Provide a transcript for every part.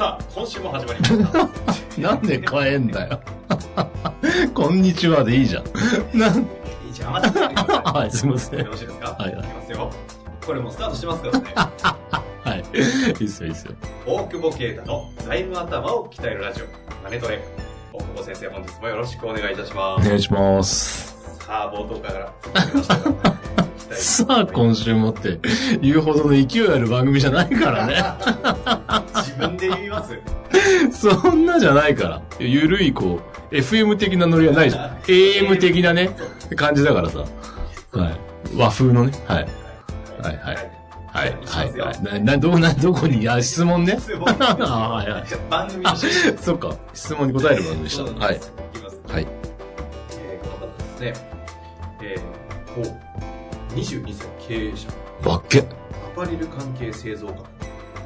さあ、今週も始まりました。なんで変えんだよ。こんにちはでいいじゃん。なん一応余ってください。はい、すいません。よろしいですか？はいいきますよ。これもうスタートしてますからね。はい。いいっすよ、いいっすよ。大久保啓太の財務頭を鍛えるラジオ、マネトレ。大久保先生、本日もよろしくお願いいたします。お願いします。さあ、冒頭から。さあ、今週もって言うほどの勢いある番組じゃないからね。で言います？そんなじゃないから。ゆるい、こう、FM 的なノリはないじゃん。AM 的なね、感じだからさ。はい。和風のね。はい。はい、はい。はい、はい、はい。な、な、ど、な、どこに、あ、質問ね。質問あ はい、はい。番組の そっか。質問に答える番組でした。はい。いきます。はい。えー、この方ですね。えー、ほう。22歳経営者。わっけ。アパレル関係製造家。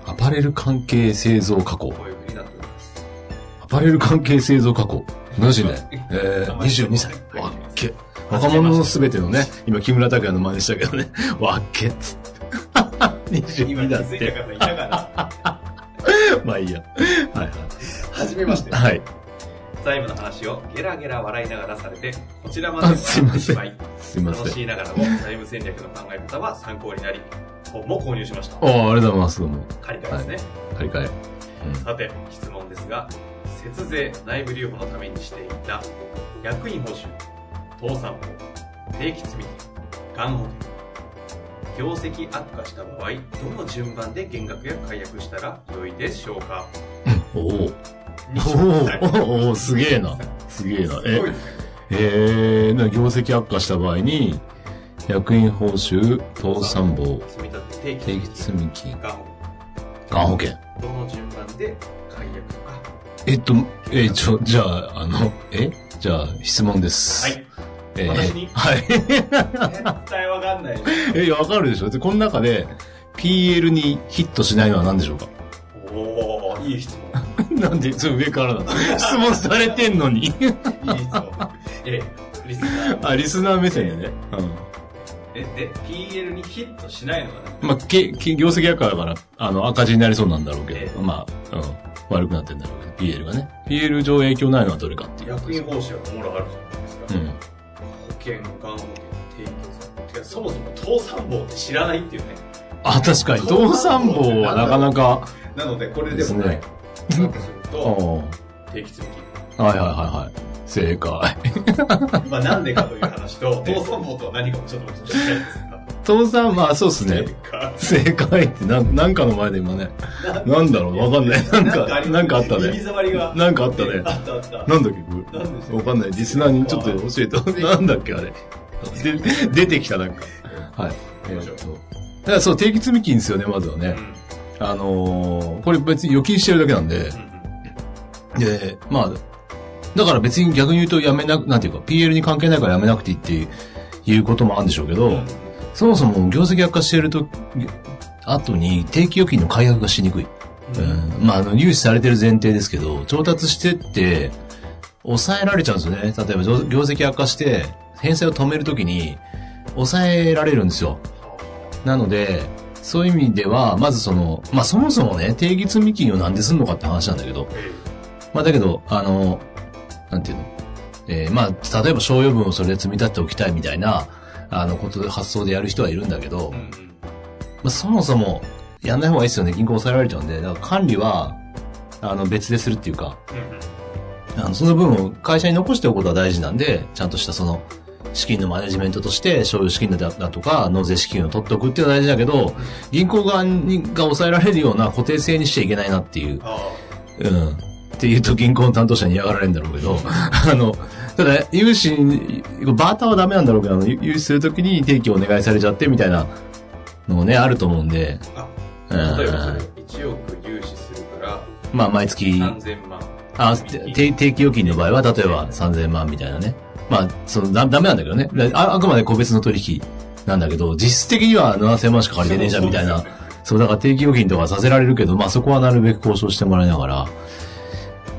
アパレル関係製造加工。アパレル関係製造加工。マジね。えー、22歳。わっけ。若者のすべてのね、今木村拓哉の真似したけどね、わっけっつって。今22だって。まあいいや。はいはじめまして。はい。はい。財務の話をゲラゲラ笑いながらされて、こちらまですいません。楽しいながらも財務戦略の考え方は参考になり、本も購入しました。ああ、ありがとうございます。どうも。借り換えですね。借り換え。さて、質問ですが、節税内部留保のためにしていた役員報酬、倒産法、定期積み金、がん保険、業績悪化した場合、どの順番で減額や解約したら良いでしょうかうん。おお。22歳おーおーすげえな。すげえな。え。えー、な業績悪化した場合に、役員報酬、倒産簿、積み立て定期積み金、がん保険。険。どの順番で解約とか。えっと、えちょ、じゃあ、あの、え？じゃあ、質問です。はい。えー私に？はい。絶対わかんない。え、いやわかるでしょ？で、この中で、PL にヒットしないのは何でしょうか？おー、いい質問。なんで、それ上からなの質問されてんのに。いい質問。え、リスナー。あ、リスナー目線でね。うん。え、で、PL にヒットしないのかな？まあ、け、け業績悪化だから、あの、赤字になりそうなんだろうけえど、まあ、うん。悪くなってんだろうけど、PL がね。PL 上影響ないのはどれかっていう。役員報酬はもろあるじゃないですか。うん。保険、がん保険、定期てか、そもそも倒産簿って知らないっていうね。あ、確かに、倒産簿はなかなか、なので、これでもない。でだとするあと、あ。定期積みはいはいはいはい。正解。金。まあ、なんでかという話と、倒産簿とは何かもちょっと僕知りたいですが。倒産、まあそうっすね。正解って、なん、なんかの前で今ね。なんだろう？わかんない。なんか、なんかあった耳ね。障りが。なんかあったねあったあった。なんだっけ？わかんない。リスナーにちょっと教えて。なんだっけあれ。で、出てきたなんか。はい。えーっと。だからそう、定期積み金ですよね、まずはね。あのー、これ別に預金してるだけなんで、で、まあ、だから別に逆に言うとやめなく、なんていうか、PL に関係ないからやめなくていいっていういうこともあるんでしょうけど、うん。そもそも業績悪化してると、後に定期預金の解約がしにくい。うん、まあ、あの、融資されてる前提ですけど、調達してって、抑えられちゃうんですよね。例えば、業績悪化して、返済を止めるときに、抑えられるんですよ。なので、そういう意味では、まずその、まあそもそもね、定期積み金をなんですんのかって話なんだけど、えまあだけど、あの、なんていうの？えーまあ、例えば商用分をそれで積み立っておきたいみたいな、あの、ことで発想でやる人はいるんだけど、まあ、そもそも、やんない方がいいですよね。銀行抑えられちゃうんで。だから管理は、あの、別でするっていうか、あの、その分を会社に残しておくことは大事なんで、ちゃんとしたその、資金のマネジメントとして、商用資金だだとか、納税資金を取っておくっていうのは大事だけど、銀行側にが抑えられるような固定性にしちゃいけないなっていう、あうん。っていうと銀行の担当者に嫌がられるんだろうけど、あの、ただ、融資、バーターはダメなんだろうけど、融資するときに定期お願いされちゃってみたいなのもね、あると思うんで、例えばそれ1億融資するから、まあ、毎月、3000万。あ、定定期預金の場合は、例えば3000万みたいなね。まあ、その、だ、ダメなんだけどね。だああくまで個別の取引なんだけど、実質的には7000万しか借りてねえじゃんみたいな。そう、だから定期預金とかさせられるけど、まあそこはなるべく交渉してもらいながら、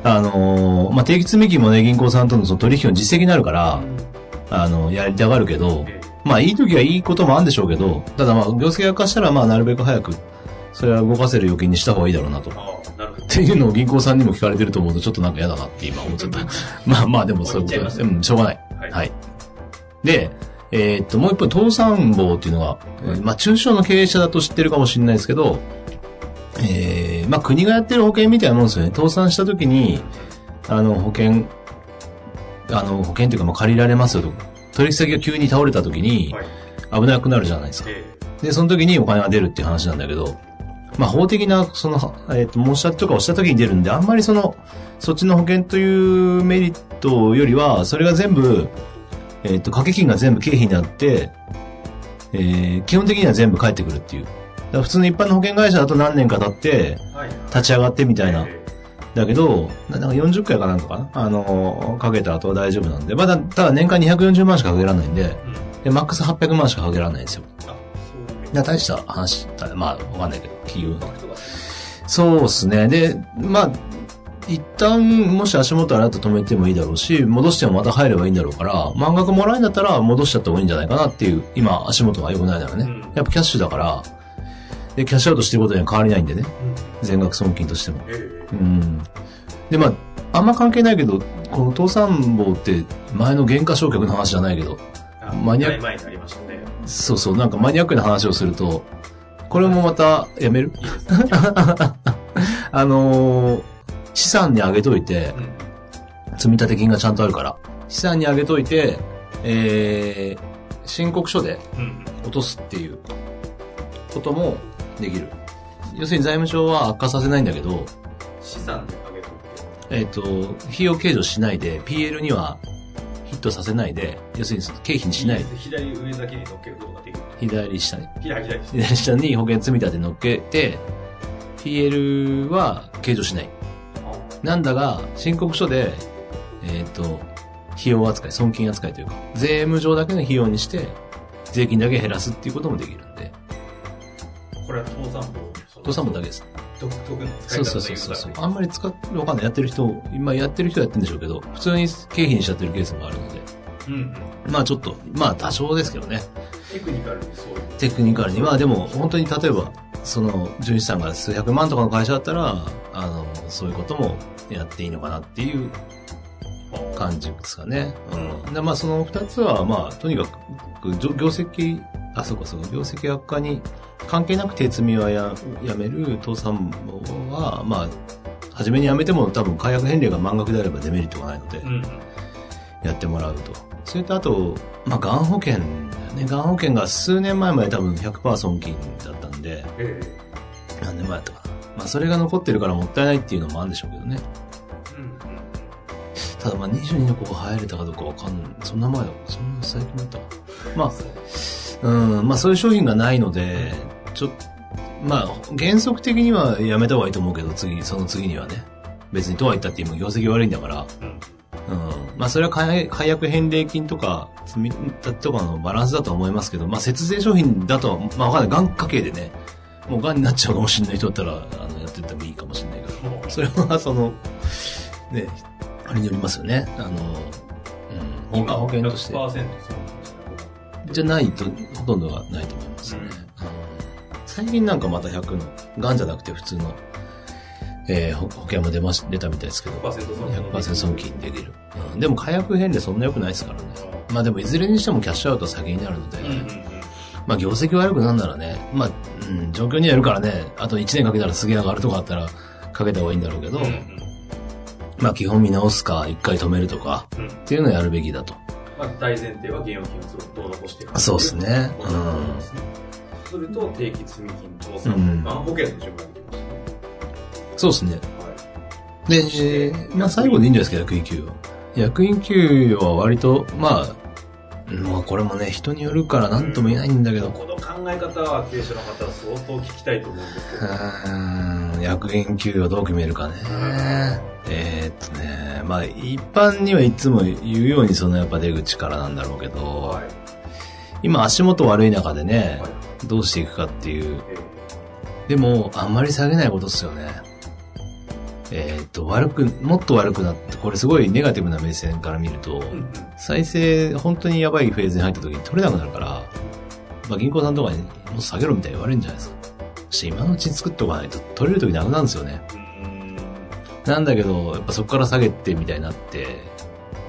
あのーまあ定期積み金もね、銀行さんとのその取引の実績になるから、あの、やりたがるけど、えまあいい時はいいこともあるんでしょうけど、ただまあ業績が悪化したらまあなるべく早く、それは動かせる預金にした方がいいだろうなと。なるほどっ。ていうのを銀行さんにも聞かれてると思うとちょっとなんか嫌だなって今思っちゃった。まあまあでもそういうことです。うん、しょうがない。はいはい。で、えーっと、もう一本、倒産坊っていうのが、えーまあ中小の経営者だと知ってるかもしれないですけど、えー、まあ国がやってる保険みたいなもんですよね。倒産した時に、あの、保険、あの、保険っていうか、まあ借りられますよと。取引先が急に倒れた時にはい。危なくなるじゃないですか。えで、その時にお金が出るっていう話なんだけど、まあ法的な、その、えっ、と、申し立てとかをした時に出るんで、あんまりその、そっちの保険というメリットよりは、それが全部、えっ、と、掛け金が全部経費になって、えー基本的には全部返ってくるっていう。普通の一般の保険会社だと何年か経って。立ち上がってみたいな。えだけど、ななんか40回かなんかかなあの、かけた後は大丈夫なんで。まあだ、ただ年間240万しかかけられないんで、えうん。で、マックス800万しかかけられないんですよ。大した話だ、まあ、わかんないけど、企業インパクトがそうですね。で、まあ、一旦、もし足元あれだと止めてもいいだろうし、戻してもまた入ればいいんだろうから、満額もらえんだったら戻しちゃった方がいいんじゃないかなっていう、今、足元が良くないならね。うんやっぱキャッシュだから、で、キャッシュアウトしてることには変わりないんでね。うん。全額損金としても。ええうん。で、まあ、あんま関係ないけど、この倒産坊って、前の原価償却の話じゃないけど、あマニアック前にありましたね。そうそう、なんかマニアックな話をすると、これもまた、やめる？あのー資産に上げといて、うん。積立金がちゃんとあるから、資産に上げといて、えー、申告書でうん。落とすっていうこともできる。要するに財務省は悪化させないんだけど、資産で上げといて。えっ、と、費用計上しないで、PL にはヒットさせないで、要するに経費にしないで、左上だけに乗っけることができる。左下に、左左左下に保険積み立て乗っけて、PL は計上しない。なんだが、申告書で、えっ、と、費用扱い、損金扱いというか、税務上だけの費用にして、税金だけ減らすっていうこともできる簿。倒産もだけです。独特の使そいう方そうそうそうそう。あんまり使って、わかんない。やってる人、今やってる人はやってるんでしょうけど、普通に経費にしちゃってるケースもあるので、うんうん。まあちょっと、まあ多少ですけどね。テクニカルにそういう。テクニカルに。まあでも、本当に例えば、その、純資産が数百万とかの会社だったら、あの、そういうこともやっていいのかなっていう感じですかね。うん。でまあその二つは、まあ、とにかく、業業績、あ、そうかそうか、業績悪化に関係なく手積みはややめる倒産は、まあ、初めにやめても多分解約返礼が満額であればデメリットがないので。やってもらうと。それとあと、まあ、がん保険だよね。がん保険が数年前まで多分100%損金だったんで、え何年前だったかな。まあ、それが残ってるからもったいないっていうのもあるんでしょうけどね。ただまあ、22の子が入れたかどうかわかんない。そんな前だ。そんな最近だったかな。まあ、うん、まあそういう商品がないので、ちょっと、まあ、原則的にはやめた方がいいと思うけど、次、その次にはね。別にとは言ったって今業績悪いんだから、うん。うん。まあそれは解解約返礼金とか、積み立てとかのバランスだとは思いますけど、まあ節税商品だとは、まあわかんない。がん家系でね、もうがんになっちゃうかもしれない人だったら、あの、やってってもいいかもしれないけど、それはその、ね、あれによりますよね。あの、うん、保保険として。100%そうじゃないと、ほとんどがないと思いますね。うん最近なんかまた100の、がんじゃなくて普通の、えー保保険も出まし、出たみたいですけど、100%損金100%損金できる。うん、でも解約返礼そんな良くないですからね。まあでもいずれにしてもキャッシュアウト先になるので。まあ業績悪くなるならね、まあ、うん、状況にはよるからね、あと1年かけたらすげえ上がるとかあったらかけた方がいいんだろうけど、まあ基本見直すか、一回止めるとか、うん。っていうのをやるべきだと。まあ、大前提は現預金をずっと残していく。そうですねことだと思いますると、定期積み金、倒産、保険の順番できますね。そうですね。はい。で、えーまあ最後でいいんじゃないですか、役員給与。役員給与は割と、まあ、まあこれもね、人によるから何とも言えないんだけど、この考え方は経営者の方は相当聞きたいと思うんですけど。うーん役員給与どう決めるかね。えーっとね、まあ一般にはいつも言うようにそのやっぱ出口からなんだろうけど、はい。今足元悪い中でねはい、どうしていくかっていう。でも、あんまり下げないことっすよね。えーっと、悪く、もっと悪くなって、これすごいネガティブな目線から見ると、再生、本当にやばいフェーズに入った時に取れなくなるから、まあ銀行さんとかにもっと下げろみたいに言われるんじゃないですか。そして今のうちに作っておかないと取れる時なくなるんですよね。なんだけど、やっぱそこから下げてみたいになって、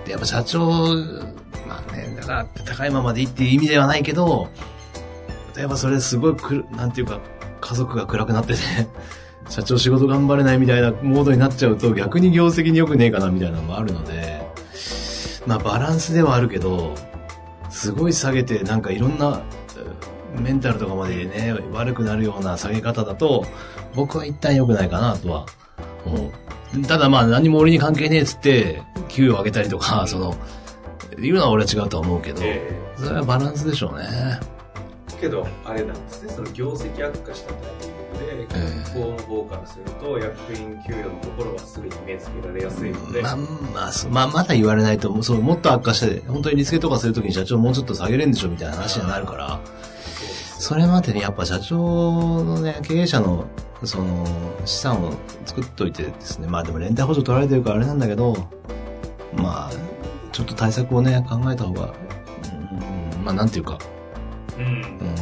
で、やっぱ社長、まあね、だから高いままでいいっていう意味ではないけど、やっぱそれすごいくる、なんていうか、家族が暗くなってて、社長仕事頑張れないみたいなモードになっちゃうと逆に業績に良くねえかなみたいなのもあるので、まあバランスではあるけど、すごい下げてなんかいろんなメンタルとかまでね、悪くなるような下げ方だと、僕は一旦良くないかなとは思う。ただまあ何も俺に関係ねえっつって、給与上げたりとか、その、言うのは俺は違うとは思うけど、えそれはバランスでしょうね。えけど、あれなんですね、その業績悪化したタイミングで、ええ。学校の方からすると、役員給与のところはすぐに目つけられやすいので、まあ、まあ、まあ、まだ言われないと、そう、もっと悪化して、本当にリスケとかするときに社長もうちょっと下げれるんでしょみたいな話になるから、それまでにやっぱ社長のね、経営者の、その、資産を作っといてですね、まあでも連帯補助取られてるからあれなんだけど、まあ、ちょっと対策をね、考えた方が、うん、まあなんていうか、うんうん、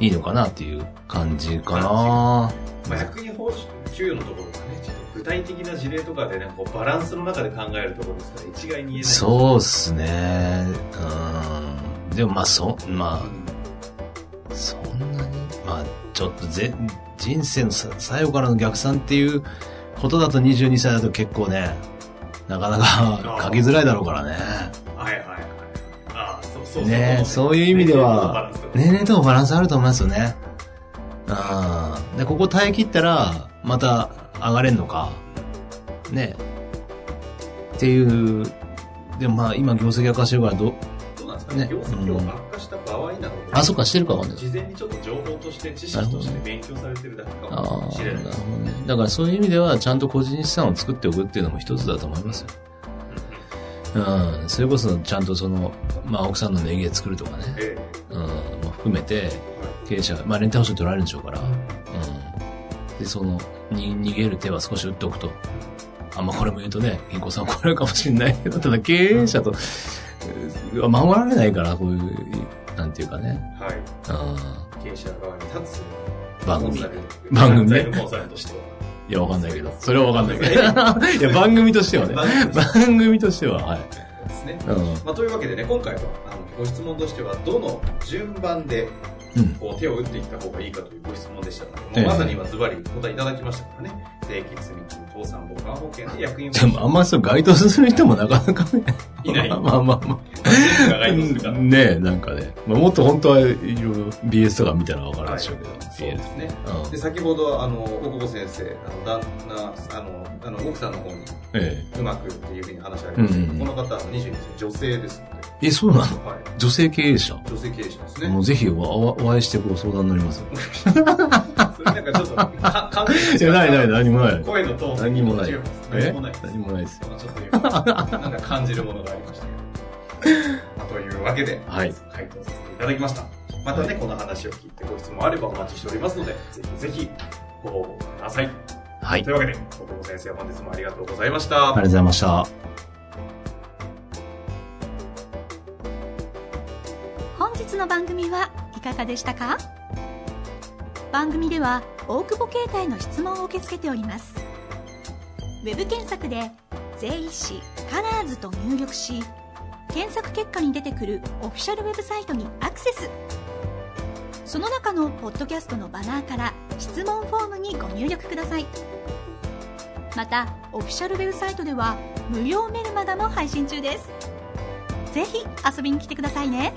いいのかなっていう感じかなまあ、役員報酬、給与のところがね、ちょっと具体的な事例とかでね、こうバランスの中で考えるところですから、一概に言えない。そうっすね。うん。でもまあそ、まあ、そんなに、まあ、ちょっとぜ、人生のさ最後からの逆算っていうことだと22歳だと結構ね、なかなか書きづらいだろうからね。はいはいはい。ああ、そうそうそう。ねそういう意味では、ね年齢ともバランスあると思いますよね。うん。で、ここ耐え切ったら、また上がれんのか。ね。っていう、でもまあ今業績悪化してるからど、どうなんですかね？ね業績あ、そっか、してるかわかんない。事前にちょっと情報として、知識として勉強されてるだけかあもあ、しれないですなるほ。どね。だからそういう意味では、ちゃんと個人資産を作っておくっていうのも一つだと思いますよ。うん。それこそ、ちゃんとその、まあ、奥さんの名義で作るとかね。えうん。も含めて、経営者が、まあ、レンタル保証取られるんでしょうから。うん。で、その、に、逃げる手は少し打っておくと。あんまこれも言うとね、銀行さん怒られるかもしれないけど、ただ経営者と、うん守られないから、こういう、なんていうかね。えはい。うん。経営者側に立つ番組番組？ねコンサルとしては。いや、わかんないけど。それはわかんないけど。いや、番組としてはね。番組として？は、はい。ですね。うん。まあ、というわけでね、今回は、あの、ご質問としては、どの順番で、うん。こう、手を打っていった方がいいかというご質問でしたので、まさに今ズバリ答えいただきましたからね。定期積金、倒産保管保険で役員でも、あんまそう、該当する人もなかなかね。いない？まあまあまあ。ねえ、なんかね。まあ、もっと本当はいろいろ BS とか見たらわかるでしょうけど。そうですね。うんで、先ほど、あの、大久保先生、あの、旦那、あの、あの、奥さんの方に、えうまくっていうふうに話ありましたけど、うんこの方は22歳、女性ですので、え。え、そうなの？はい。女性経営者？女性経営者ですね。もうぜひお会いしてご相談になりますよ。それなんかちょっと、か、関係いや、ないない、何もない。声のトーン何もない。何もないです。何もないです。ちょっと今、なんか感じるものがありましたけど。まあというわけで、はい回答させていただきました。またね、この話を聞いてご質問あればお待ちしておりますので、ぜひぜひご応募ください。はい。ありというわけで、大久保先生、本日もありがとうございました。がとうございました。本日の番組はいかがでしたか？番組では大久保携帯の質問を受け付けておりますウェブ検索で「税理士カラーズと入力し検索結果に出てくるオフィシャルウェブサイトにアクセスその中のポッドキャストのバナーから質問フォームにご入力くださいまたオフィシャルウェブサイトでは無料メルマガも配信中です。ぜひ遊びに来てくださいね。